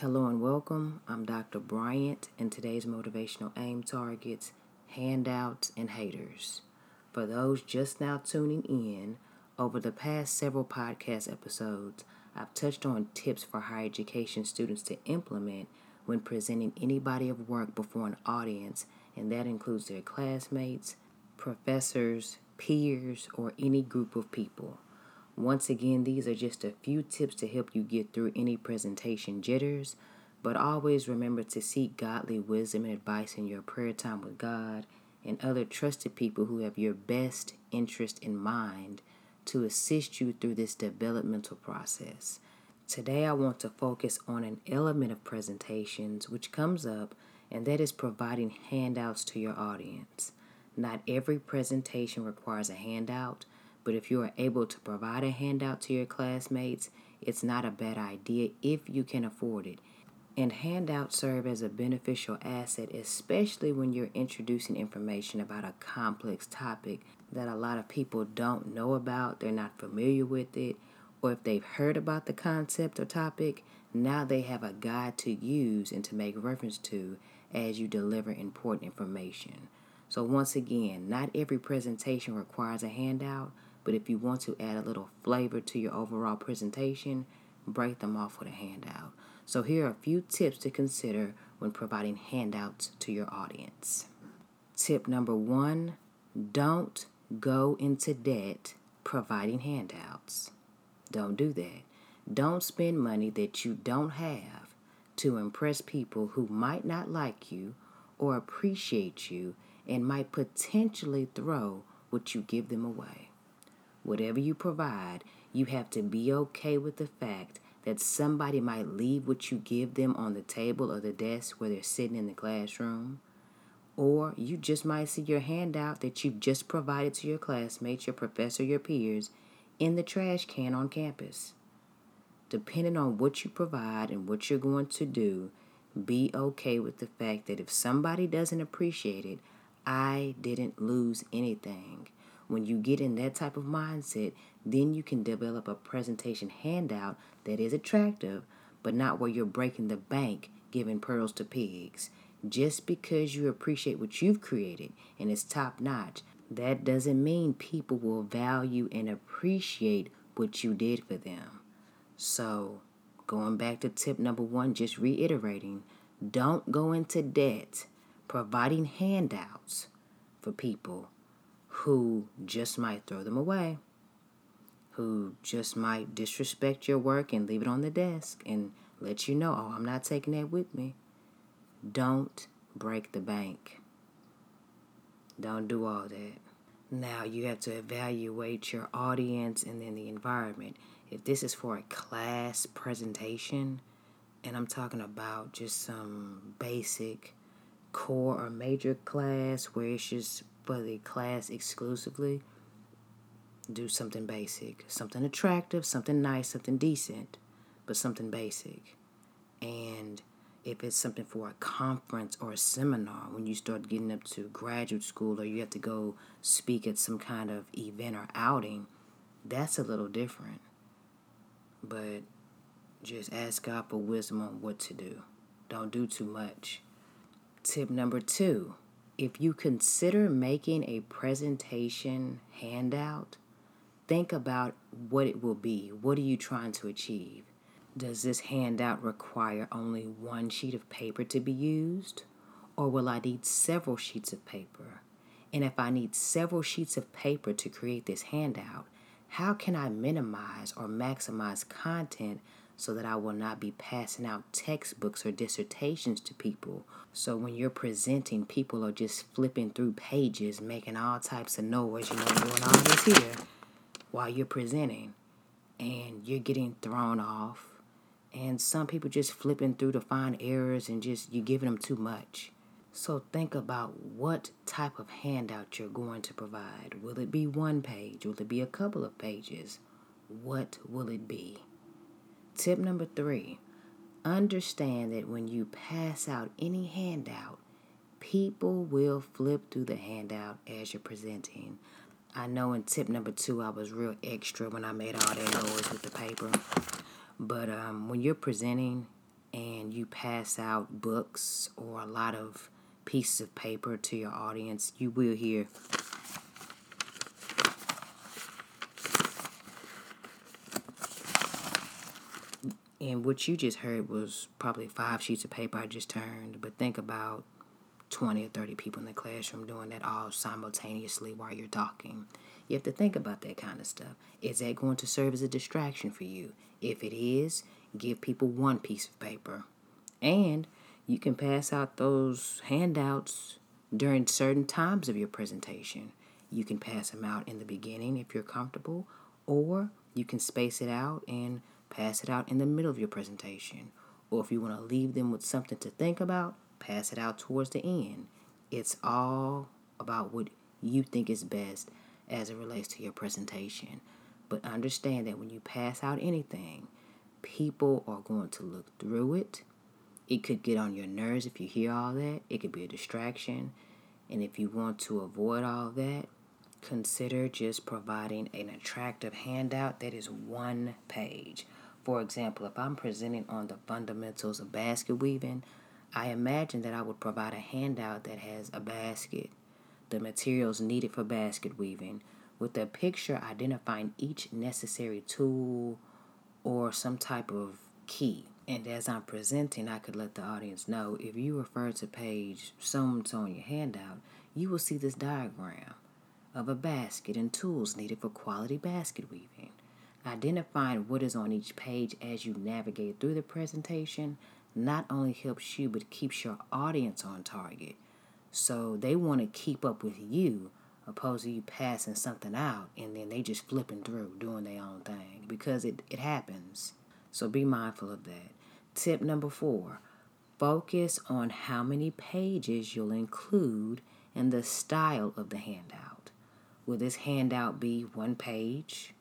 Hello and welcome. I'm Dr. Bryant, and today's motivational aim targets handouts and haters. For those just now tuning in, over the past several podcast episodes, I've touched on tips for higher education students to implement when presenting any body of work before an audience, and that includes their classmates, professors, peers, or any group of people. Once again, these are just a few tips to help you get through any presentation jitters, but always remember to seek godly wisdom and advice in your prayer time with God and other trusted people who have your best interest in mind to assist you through this developmental process. Today, I want to focus on an element of presentations which comes up, and that is providing handouts to your audience. Not every presentation requires a handout, but if you are able to provide a handout to your classmates, it's not a bad idea if you can afford it. And handouts serve as a beneficial asset, especially when you're introducing information about a complex topic that a lot of people don't know about, they're not familiar with it, or if they've heard about the concept or topic, now they have a guide to use and to make reference to as you deliver important information. So, once again, not every presentation requires a handout, but if you want to add a little flavor to your overall presentation, break them off with a handout. So, here are a few tips to consider when providing handouts to your audience. Tip number one don't go into debt providing handouts. Don't do that. Don't spend money that you don't have to impress people who might not like you or appreciate you and might potentially throw what you give them away. Whatever you provide, you have to be okay with the fact that somebody might leave what you give them on the table or the desk where they're sitting in the classroom. Or you just might see your handout that you've just provided to your classmates, your professor, your peers in the trash can on campus. Depending on what you provide and what you're going to do, be okay with the fact that if somebody doesn't appreciate it, I didn't lose anything. When you get in that type of mindset, then you can develop a presentation handout that is attractive, but not where you're breaking the bank giving pearls to pigs. Just because you appreciate what you've created and it's top notch, that doesn't mean people will value and appreciate what you did for them. So, going back to tip number one, just reiterating don't go into debt providing handouts for people who just might throw them away, who just might disrespect your work and leave it on the desk and let you know, oh, I'm not taking that with me. Don't break the bank. Don't do all that. Now you have to evaluate your audience and then the environment. If this is for a class presentation, and I'm talking about just some basic core or major class where it's just for the class exclusively, do something basic, something attractive, something nice, something decent, but something basic. And if it's something for a conference or a seminar, when you start getting up to graduate school or you have to go speak at some kind of event or outing, that's a little different. But just ask God for wisdom on what to do. Don't do too much. Tip number two if you consider making a presentation handout, think about what it will be. What are you trying to achieve? Does this handout require only one sheet of paper to be used? Or will I need several sheets of paper? And if I need several sheets of paper to create this handout, how can I minimize or maximize content so that I will not be passing out textbooks or dissertations to people. So when you're presenting, people are just flipping through pages, making all types of noise, you know, doing all this here while you're presenting. And you're getting thrown off. And some people just flipping through to find errors and just you're giving them too much. So think about what type of handout you're going to provide. Will it be one page? Will it be a couple of pages? What will it be? Tip number three understand that when you pass out any handout, people will flip through the handout as you're presenting. I know in tip number two, I was real extra when I made all that noise with the paper. But um, when you're presenting and you pass out books or a lot of pieces of paper to your audience, you will hear And what you just heard was probably five sheets of paper I just turned, but think about 20 or 30 people in the classroom doing that all simultaneously while you're talking. You have to think about that kind of stuff. Is that going to serve as a distraction for you? If it is, give people one piece of paper. And you can pass out those handouts during certain times of your presentation. You can pass them out in the beginning if you're comfortable, or you can space it out and pass it out in the middle of your presentation. Or if you want to leave them with something to think about, pass it out towards the end. It's all about what you think is best as it relates to your presentation. But understand that when you pass out anything, people are going to look through it. It could get on your nerves if you hear all that. It could be a distraction. And if you want to avoid all that, consider just providing an attractive handout that is one page. For example, if I'm presenting on the fundamentals of basket weaving, I imagine that I would provide a handout that has a basket, the materials needed for basket weaving, with a picture identifying each necessary tool or some type of key. And as I'm presenting, I could let the audience know if you refer to page some on your handout, you will see this diagram of a basket and tools needed for quality basket weaving. Identifying what is on each page as you navigate through the presentation not only helps you but keeps your audience on target. So they want to keep up with you opposed to you passing something out and then they just flipping through doing their own thing because it, it happens. So be mindful of that. Tip number four focus on how many pages you'll include and the style of the handout. Will this handout be one page?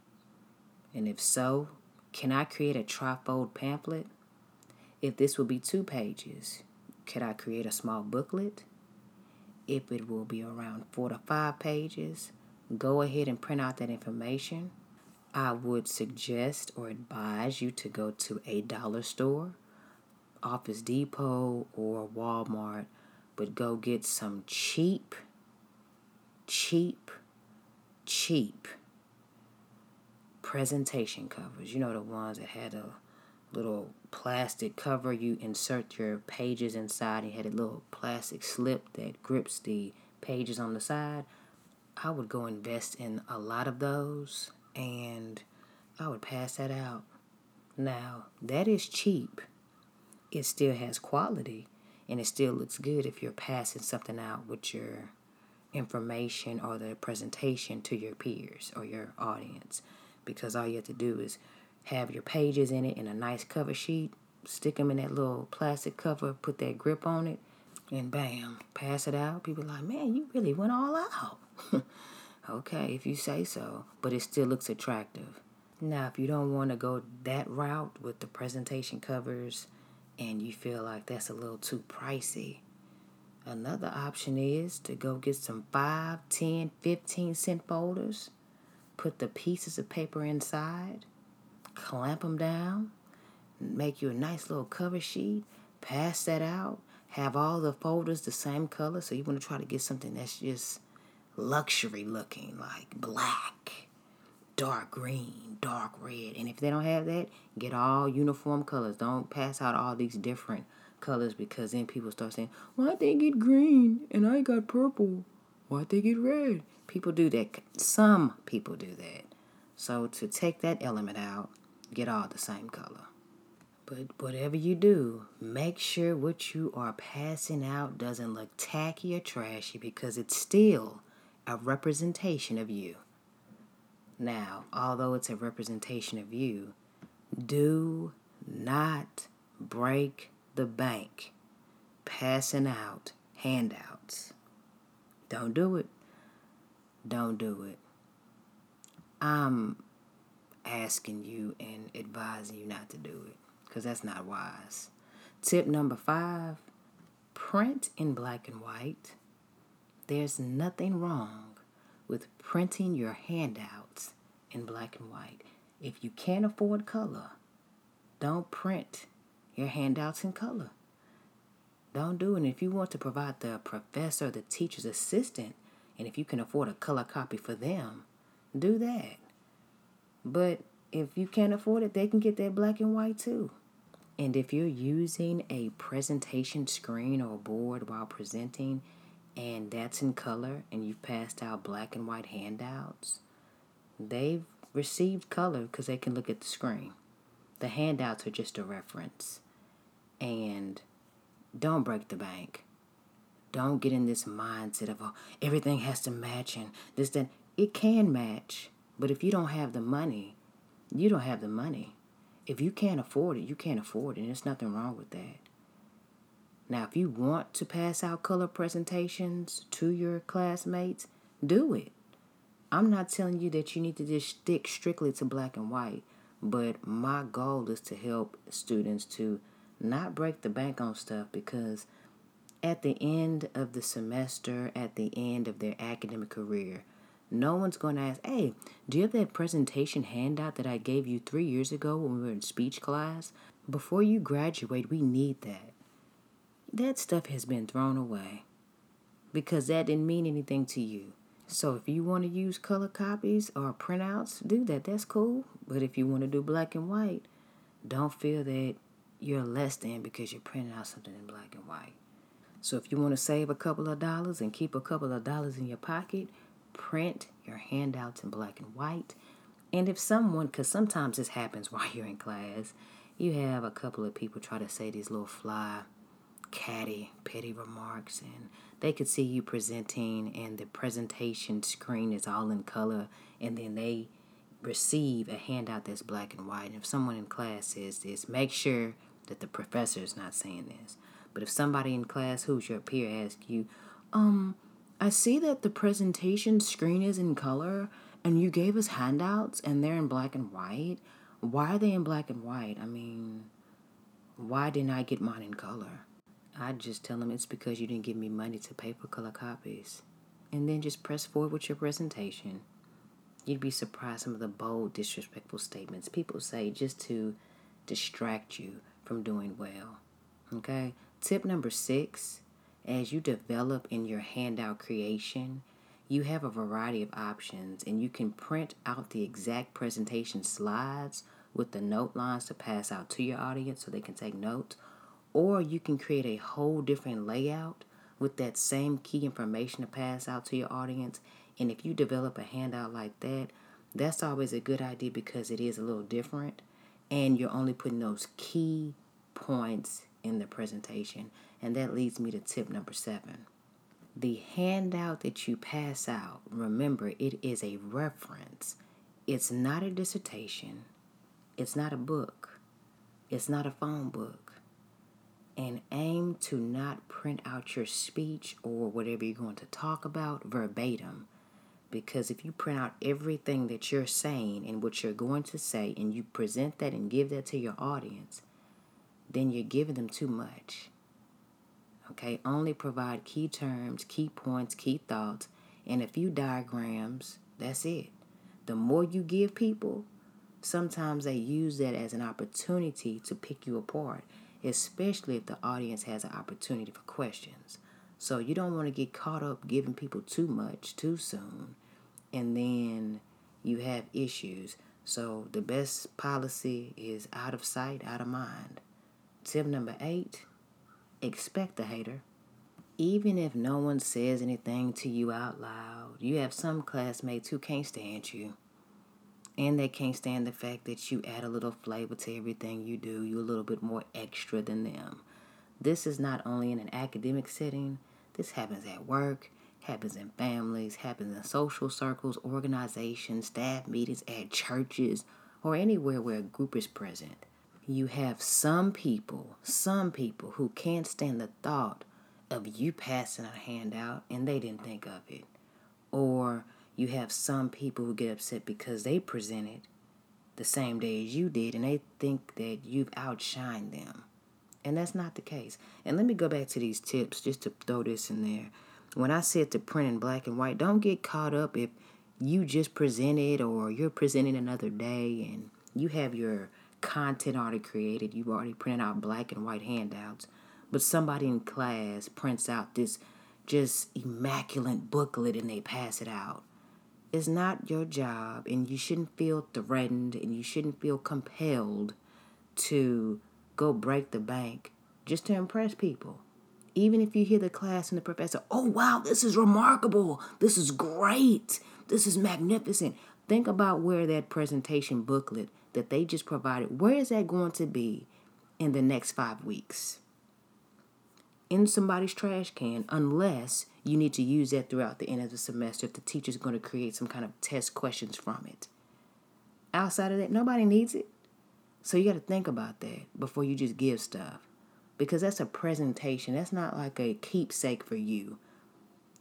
And if so, can I create a trifold pamphlet? If this will be two pages, could I create a small booklet? If it will be around four to five pages, go ahead and print out that information. I would suggest or advise you to go to a dollar store, Office Depot, or Walmart, but go get some cheap, cheap, cheap presentation covers. You know, the ones that had a little plastic cover you insert your pages inside and had a little plastic slip that grips the pages on the side. I would go invest in a lot of those and I would pass that out. Now, that is cheap. It still has quality and it still looks good if you're passing something out with your information or the presentation to your peers or your audience because all you have to do is have your pages in it in a nice cover sheet, stick them in that little plastic cover, put that grip on it, and bam, pass it out. People like, man, you really went all out. okay, if you say so, but it still looks attractive. Now, if you don't want to go that route with the presentation covers and you feel like that's a little too pricey, another option is to go get some 5, 10, 15 cent folders put the pieces of paper inside, clamp them down, make you a nice little cover sheet, pass that out, have all the folders the same color. So you want to try to get something that's just luxury looking, like black, dark green, dark red. And if they don't have that, get all uniform colors. Don't pass out all these different colors because then people start saying, Why'd they get green and I got purple? Why'd they get red? People do that. Some people do that. So to take that element out, get all the same color. But whatever you do, make sure what you are passing out doesn't look tacky or trashy because it's still a representation of you. Now, although it's a representation of you, do not break the bank passing out handouts. Don't do it don't do it. I'm asking you and advising you not to do it because that's not wise. Tip number five print in black and white. There's nothing wrong with printing your handouts in black and white. If you can't afford color, don't print your handouts in color. Don't do it. And if you want to provide the professor, the teacher's assistant, and if you can afford a color copy for them, do that. But if you can't afford it, they can get that black and white too. And if you're using a presentation screen or board while presenting, and that's in color, and you've passed out black and white handouts, they've received color because they can look at the screen. The handouts are just a reference. And don't break the bank. Don't get in this mindset of oh, everything has to match and this then it can match, but if you don't have the money, you don't have the money. If you can't afford it, you can't afford it, and there's nothing wrong with that. Now, if you want to pass out color presentations to your classmates, do it. I'm not telling you that you need to just stick strictly to black and white, but my goal is to help students to not break the bank on stuff because at the end of the semester, at the end of their academic career, no one's going to ask, hey, do you have that presentation handout that I gave you three years ago when we were in speech class? Before you graduate, we need that. That stuff has been thrown away because that didn't mean anything to you. So if you want to use color copies or printouts, do that. That's cool. But if you want to do black and white, don't feel that you're less than because you're printing out something in black and white. So if you want to save a couple of dollars and keep a couple of dollars in your pocket, print your handouts in black and white. And if someone, because sometimes this happens while you're in class, you have a couple of people try to say these little fly, catty, petty remarks, and they could see you presenting, and the presentation screen is all in color, and then they receive a handout that's black and white. And if someone in class says this, make sure that the professor is not saying this. But if somebody in class who's your peer asks you, um, I see that the presentation screen is in color and you gave us handouts and they're in black and white. Why are they in black and white? I mean, why didn't I get mine in color? I'd just tell them it's because you didn't give me money to pay for color copies. And then just press forward with your presentation. You'd be surprised some of the bold, disrespectful statements people say just to distract you from doing well. Okay? Tip number six as you develop in your handout creation, you have a variety of options and you can print out the exact presentation slides with the note lines to pass out to your audience so they can take notes. Or you can create a whole different layout with that same key information to pass out to your audience. And if you develop a handout like that, that's always a good idea because it is a little different and you're only putting those key points in the presentation. And that leads me to tip number seven. The handout that you pass out, remember, it is a reference. It's not a dissertation. It's not a book. It's not a phone book. And aim to not print out your speech or whatever you're going to talk about verbatim. Because if you print out everything that you're saying and what you're going to say and you present that and give that to your audience, then you're giving them too much. Okay, only provide key terms, key points, key thoughts, and a few diagrams. That's it. The more you give people, sometimes they use that as an opportunity to pick you apart, especially if the audience has an opportunity for questions. So you don't want to get caught up giving people too much too soon, and then you have issues. So the best policy is out of sight, out of mind. Tip number eight expect the hater. Even if no one says anything to you out loud, you have some classmates who can't stand you. And they can't stand the fact that you add a little flavor to everything you do. You're a little bit more extra than them. This is not only in an academic setting, this happens at work, happens in families, happens in social circles, organizations, staff meetings, at churches, or anywhere where a group is present you have some people, some people who can't stand the thought of you passing a handout and they didn't think of it. Or you have some people who get upset because they presented the same day as you did and they think that you've outshined them. And that's not the case. And let me go back to these tips just to throw this in there. When I said to print in black and white, don't get caught up if you just presented or you're presenting another day and you have your content already created. You've already printed out black and white handouts. But somebody in class prints out this just immaculate booklet and they pass it out. It's not your job, and you shouldn't feel threatened and you shouldn't feel compelled to go break the bank just to impress people. Even if you hear the class and the professor, oh wow, this is remarkable, this is great, this is magnificent. Think about where that presentation booklet that they just provided, where is that going to be in the next five weeks? In somebody's trash can, unless you need to use that throughout the end of the semester if the teacher's going to create some kind of test questions from it. Outside of that, nobody needs it. So you got to think about that before you just give stuff. Because that's a presentation. That's not like a keepsake for you.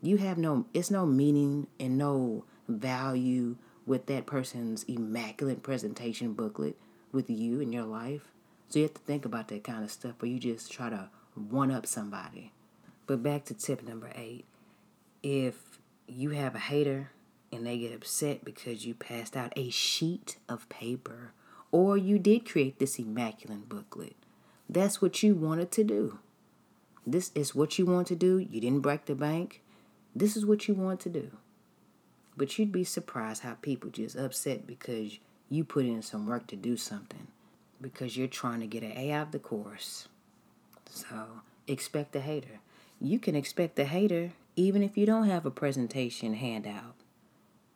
You have no it's no meaning and no value with that person's immaculate presentation booklet with you in your life. So you have to think about that kind of stuff, or you just try to one up somebody. But back to tip number eight. If you have a hater and they get upset because you passed out a sheet of paper or you did create this immaculate booklet, that's what you wanted to do. This is what you want to do. You didn't break the bank. This is what you want to do. But you'd be surprised how people just upset because you put in some work to do something because you're trying to get an A out of the course. So expect a hater. You can expect a hater even if you don't have a presentation handout.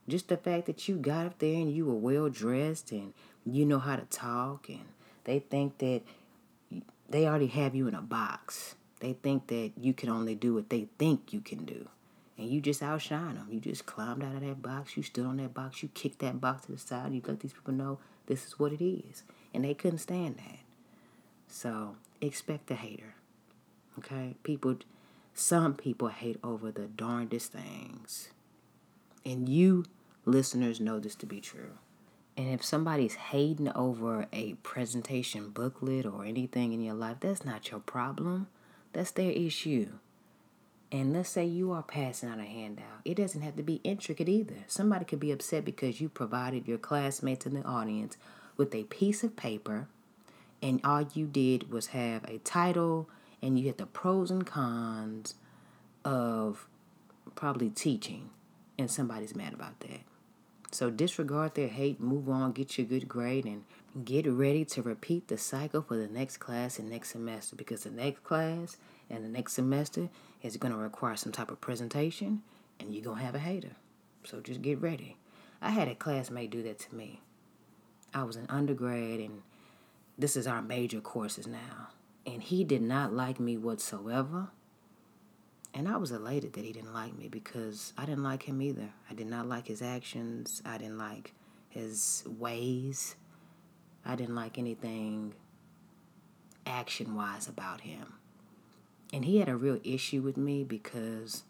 Just the fact that you got up there and you were well dressed and you know how to talk and they think that they already have you in a box. They think that you can only do what they think you can do and you just outshine them. You just climbed out of that box, you stood on that box, you kicked that box to the side, you let these people know this is what it is. And they couldn't stand that. So expect a hater. Okay? People, some people hate over the darndest things. And you listeners know this to be true. And if somebody's hating over a presentation booklet or anything in your life, that's not your problem. That's their issue. And let's say you are passing out a handout. It doesn't have to be intricate either. Somebody could be upset because you provided your classmates in the audience with a piece of paper and all you did was have a title and you had the pros and cons of probably teaching and somebody's mad about that. So disregard their hate, move on, get your good grade, and get ready to repeat the cycle for the next class and next semester because the next class and the next semester is going to require some type of presentation and you're going to have a hater. So just get ready. I had a classmate do that to me. I was an undergrad and this is our major courses now. And he did not like me whatsoever. And I was elated that he didn't like me because I didn't like him either. I did not like his actions. I didn't like his ways. I didn't like anything action wise about him. And he had a real issue with me because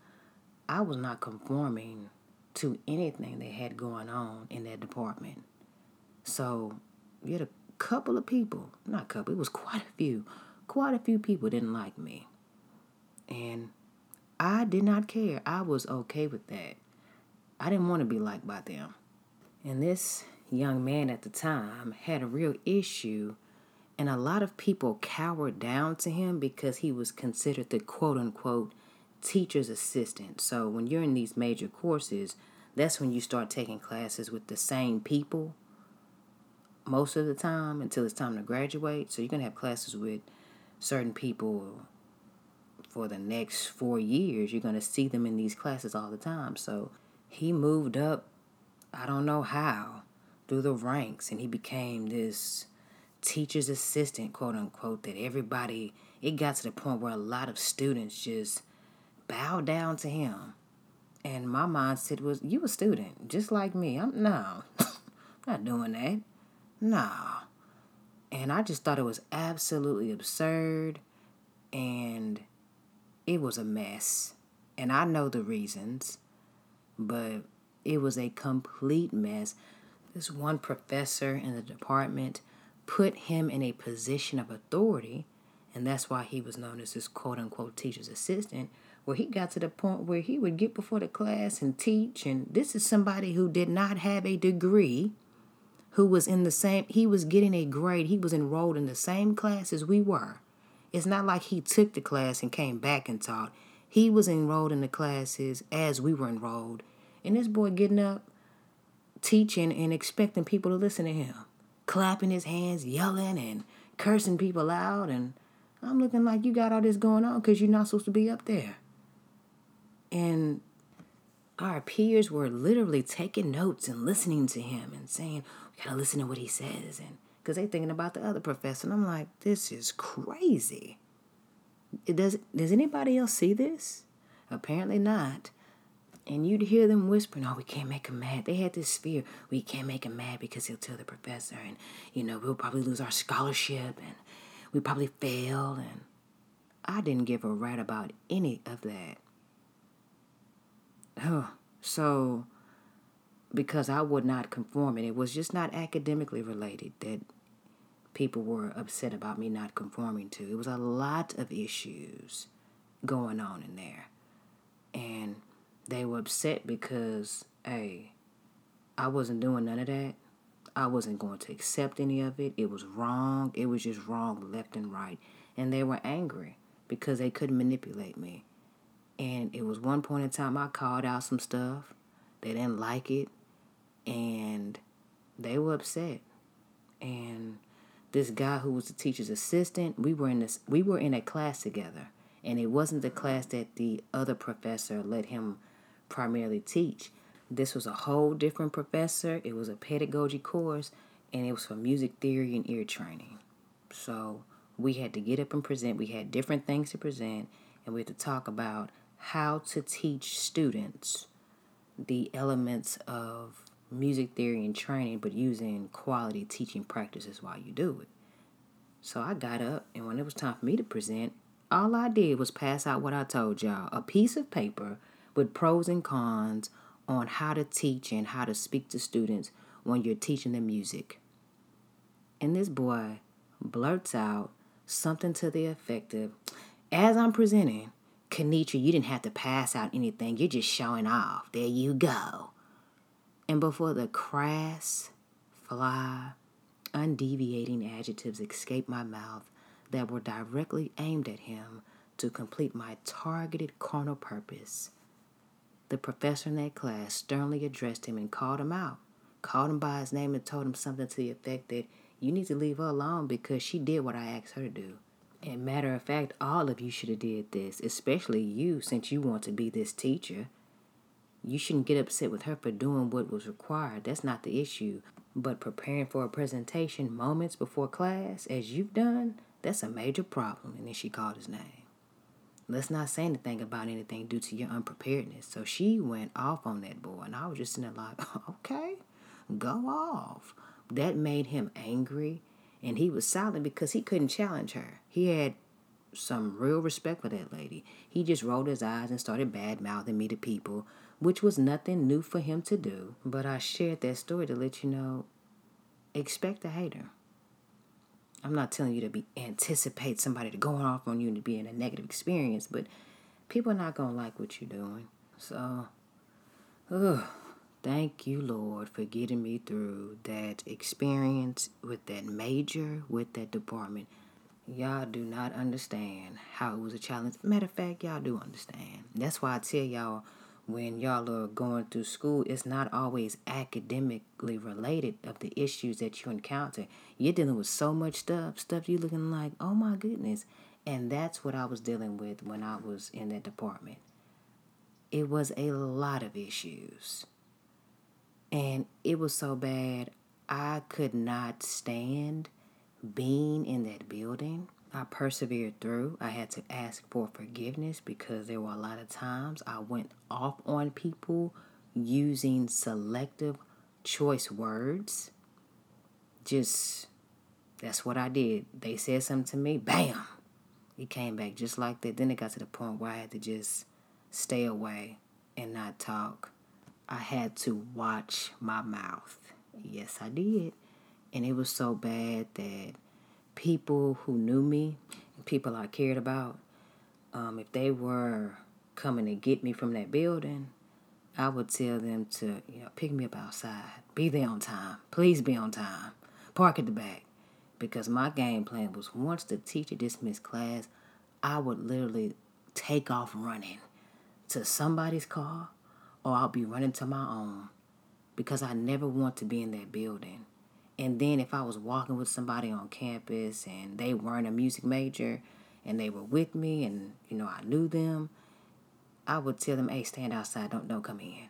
I was not conforming to anything they had going on in that department. So you had a couple of people, not a couple, it was quite a few, quite a few people didn't like me. And I did not care. I was okay with that. I didn't want to be liked by them. And this young man at the time had a real issue and a lot of people cowered down to him because he was considered the quote unquote teacher's assistant. So when you're in these major courses, that's when you start taking classes with the same people most of the time until it's time to graduate. So you're going to have classes with certain people for the next four years. You're going to see them in these classes all the time. So he moved up, I don't know how, through the ranks and he became this teacher's assistant, quote unquote, that everybody, it got to the point where a lot of students just bowed down to him. And my mindset was, you a student, just like me. I'm no, not doing that. No. And I just thought it was absolutely absurd and it was a mess. And I know the reasons, but it was a complete mess. This one professor in the department put him in a position of authority, and that's why he was known as this quote unquote teacher's assistant, where he got to the point where he would get before the class and teach. And this is somebody who did not have a degree, who was in the same, he was getting a grade, he was enrolled in the same class as we were. It's not like he took the class and came back and taught. He was enrolled in the classes as we were enrolled. And this boy getting up, teaching, and expecting people to listen to him, clapping his hands, yelling, and cursing people out. And I'm looking like you got all this going on because you're not supposed to be up there. And our peers were literally taking notes and listening to him and saying, we gotta listen to what he says. And because they thinking about the other professor. And I'm like, this is crazy. It Does, does anybody else see this? Apparently not. And you'd hear them whispering, oh, we can't make him mad. They had this fear, we can't make him mad because he'll tell the professor. And, you know, we'll probably lose our scholarship and we probably fail. And I didn't give a rat about any of that. Oh, so because I would not conform, and it was just not academically related that people were upset about me not conforming to. It was a lot of issues going on in there. And they were upset because, hey, I wasn't doing none of that. I wasn't going to accept any of it. It was wrong. It was just wrong left and right. And they were angry because they couldn't manipulate me. And it was one point in time I called out some stuff. They didn't like it. And they were upset. And this guy who was the teacher's assistant, we were in this we were in a class together. And it wasn't the class that the other professor let him primarily teach. This was a whole different professor. It was a pedagogy course and it was for music theory and ear training. So we had to get up and present. We had different things to present and we had to talk about how to teach students the elements of music theory and training, but using quality teaching practices while you do it. So I got up, and when it was time for me to present, all I did was pass out what I told y'all a piece of paper with pros and cons on how to teach and how to speak to students when you're teaching them music. And this boy blurts out something to the effect of, as I'm presenting, Kenitra, you didn't have to pass out anything. You're just showing off. There you go. And before the crass, fly, undeviating adjectives escaped my mouth that were directly aimed at him to complete my targeted carnal purpose, the professor in that class sternly addressed him and called him out, called him by his name and told him something to the effect that you need to leave her alone because she did what I asked her to do. And matter of fact, all of you should have did this, especially you since you want to be this teacher. You shouldn't get upset with her for doing what was required. That's not the issue. But preparing for a presentation moments before class, as you've done, that's a major problem. And then she called his name. Let's not say anything about anything due to your unpreparedness. So she went off on that boy. And I was just in there like, okay, go off. That made him angry and he was silent because he couldn't challenge her. He had some real respect for that lady. He just rolled his eyes and started bad mouthing me to people, which was nothing new for him to do. But I shared that story to let you know expect a hater. I'm not telling you to be anticipate somebody to going off on you and to be in a negative experience, but people are not gonna like what you're doing. So, ugh. Thank you, Lord, for getting me through that experience with that major, with that department. Y'all do not understand how it was a challenge. Matter of fact, y'all do understand. That's why I tell y'all when y'all are going through school, it's not always academically related of the issues that you encounter. You're dealing with so much stuff, stuff you looking like, oh my goodness. And that's what I was dealing with when I was in that department. It was a lot of issues. And it was so bad, I could not stand being in that building. I persevered through. I had to ask for forgiveness because there were a lot of times I went off on people using selective choice words. Just, that's what I did. They said something to me, bam! It came back just like that. Then it got to the point where I had to just stay away and not talk. I had to watch my mouth. Yes, I did. And it was so bad that people who knew me, people I cared about, um, if they were coming to get me from that building, I would tell them to, you know, pick me up outside. Be there on time. Please be on time. Park at the back. Because my game plan was once the teacher dismissed class, I would literally take off running to somebody's car or I'll be running to my own because I never want to be in that building. And then if I was walking with somebody on campus and they weren't a music major and they were with me and you know I knew them, I would tell them, "Hey, stand outside. Don't don't come in."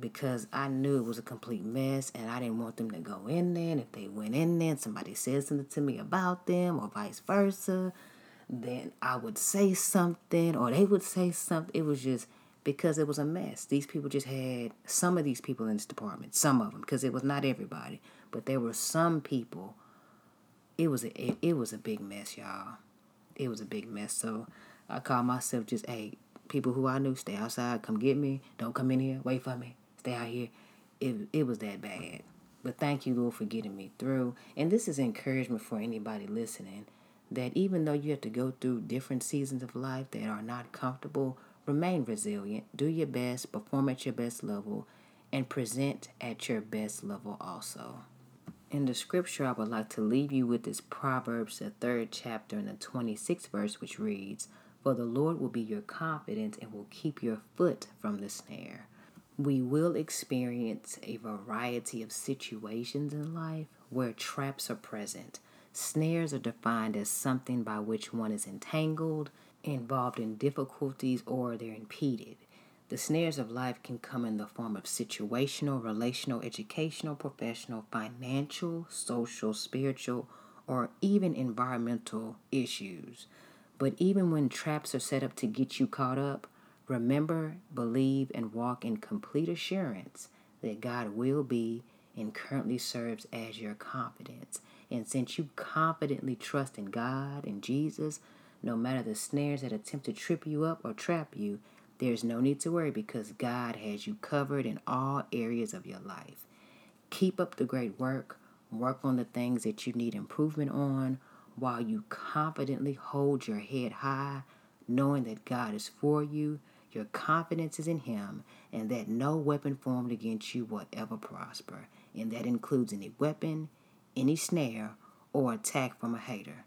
Because I knew it was a complete mess and I didn't want them to go in there. And if they went in there and somebody said something to me about them or vice versa, then I would say something or they would say something. It was just because it was a mess. These people just had some of these people in this department, some of them, because it was not everybody, but there were some people. It was a it, it was a big mess, y'all. It was a big mess. So I called myself just hey, people who I knew, stay outside, come get me, don't come in here, wait for me, stay out here. It it was that bad. But thank you, Lord, for getting me through. And this is encouragement for anybody listening that even though you have to go through different seasons of life that are not comfortable, remain resilient, do your best, perform at your best level, and present at your best level also. In the scripture, I would like to leave you with this Proverbs, the third chapter, and the 26th verse, which reads, For the Lord will be your confidence and will keep your foot from the snare. We will experience a variety of situations in life where traps are present Snares are defined as something by which one is entangled, involved in difficulties, or they're impeded. The snares of life can come in the form of situational, relational, educational, professional, financial, social, spiritual, or even environmental issues. But even when traps are set up to get you caught up, remember, believe, and walk in complete assurance that God will be and currently serves as your confidence. And since you confidently trust in God and Jesus, no matter the snares that attempt to trip you up or trap you, there's no need to worry because God has you covered in all areas of your life. Keep up the great work. Work on the things that you need improvement on while you confidently hold your head high, knowing that God is for you, your confidence is in Him, and that no weapon formed against you will ever prosper. And that includes any weapon, any snare, or attack from a hater.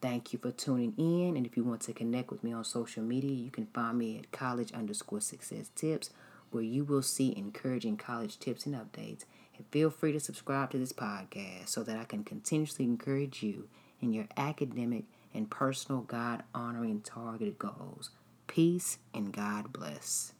Thank you for tuning in. And if you want to connect with me on social media, you can find me at college underscore success tips, where you will see encouraging college tips and updates. And feel free to subscribe to this podcast so that I can continuously encourage you in your academic and personal God honoring targeted goals. Peace and God bless.